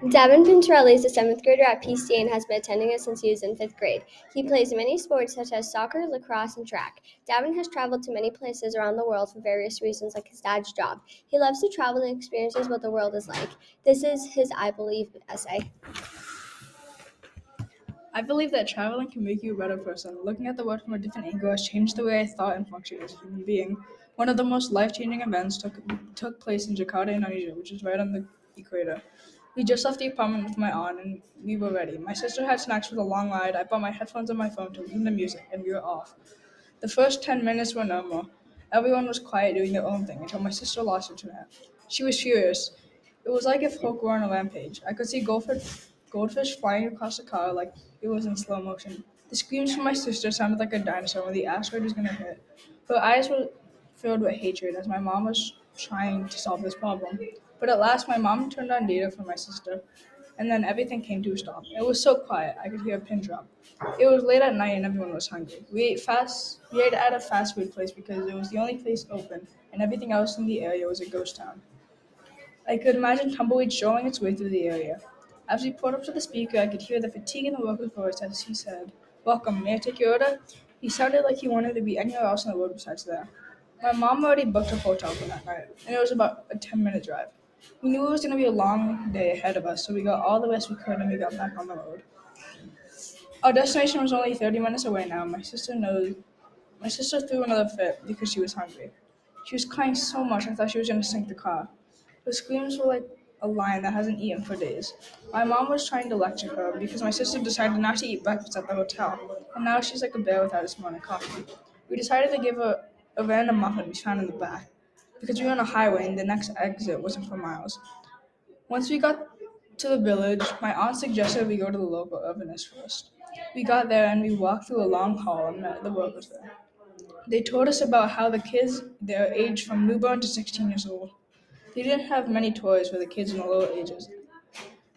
Davin Pintorelli is a seventh grader at PCA and has been attending it since he was in fifth grade. He plays many sports such as soccer, lacrosse, and track. Davin has traveled to many places around the world for various reasons, like his dad's job. He loves to travel and experiences what the world is like. This is his I Believe essay. I believe that traveling can make you a better person. Looking at the world from a different angle has changed the way I thought and functioned as a human being. One of the most life-changing events took took place in Jakarta, Indonesia, which is right on the equator. We just left the apartment with my aunt and we were ready. My sister had snacks for the long ride. I brought my headphones and my phone to listen to music and we were off. The first 10 minutes were normal. Everyone was quiet doing their own thing until my sister lost internet. She was furious. It was like if Hulk were on a rampage. I could see goldfish, goldfish flying across the car like it was in slow motion. The screams from my sister sounded like a dinosaur when the asteroid was going to hit. Her eyes were filled with hatred as my mom was trying to solve this problem. But at last, my mom turned on data for my sister, and then everything came to a stop. It was so quiet, I could hear a pin drop. It was late at night, and everyone was hungry. We ate fast. We ate at a fast food place because it was the only place open, and everything else in the area was a ghost town. I could imagine tumbleweed showing its way through the area. As we pulled up to the speaker, I could hear the fatigue in the worker's voice as he said, Welcome, may I take your order? He sounded like he wanted to be anywhere else in the world besides there. My mom already booked a hotel for that night, and it was about a 10 minute drive. We knew it was going to be a long day ahead of us, so we got all the rest we could and we got back on the road. Our destination was only 30 minutes away now. My sister knows. My sister threw another fit because she was hungry. She was crying so much I thought she was going to sink the car. Her screams were like a lion that hasn't eaten for days. My mom was trying to lecture her because my sister decided not to eat breakfast at the hotel, and now she's like a bear without its morning coffee. We decided to give her a random muffin we found in the back because we were on a highway and the next exit wasn't for miles. Once we got to the village, my aunt suggested we go to the local urbanist first. We got there and we walked through a long hall and met the workers there. They told us about how the kids their age from newborn to 16 years old. They didn't have many toys for the kids in the lower ages.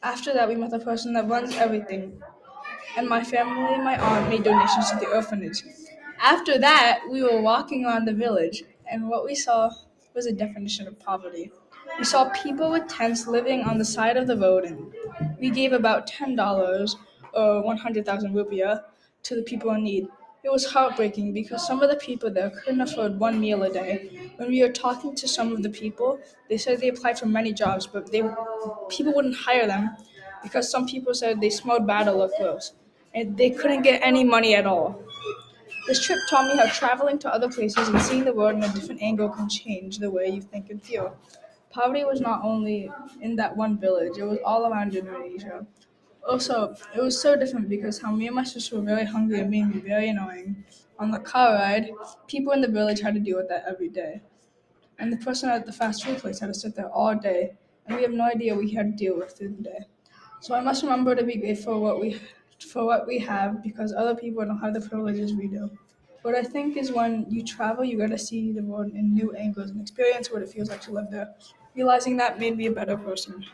After that, we met the person that runs everything, and my family and my aunt made donations to the orphanage. After that, we were walking around the village, and what we saw was a definition of poverty. We saw people with tents living on the side of the road, and we gave about $10 or 100,000 rupiah to the people in need. It was heartbreaking because some of the people there couldn't afford one meal a day. When we were talking to some of the people, they said they applied for many jobs, but they people wouldn't hire them because some people said they smelled bad or looked gross, and they couldn't get any money at all. This trip taught me how traveling to other places and seeing the world in a different angle can change the way you think and feel. Poverty was not only in that one village, it was all around Indonesia. Also, it was so different because how me and my sister were very hungry and being very annoying. On the car ride, people in the village had to deal with that every day. And the person at the fast food place had to sit there all day, and we have no idea what he had to deal with through the day. So I must remember to be grateful for what we for what we have because other people don't have the privileges we do. What I think is when you travel, you gotta see the world in new angles and experience what it feels like to live there. Realizing that made me a better person.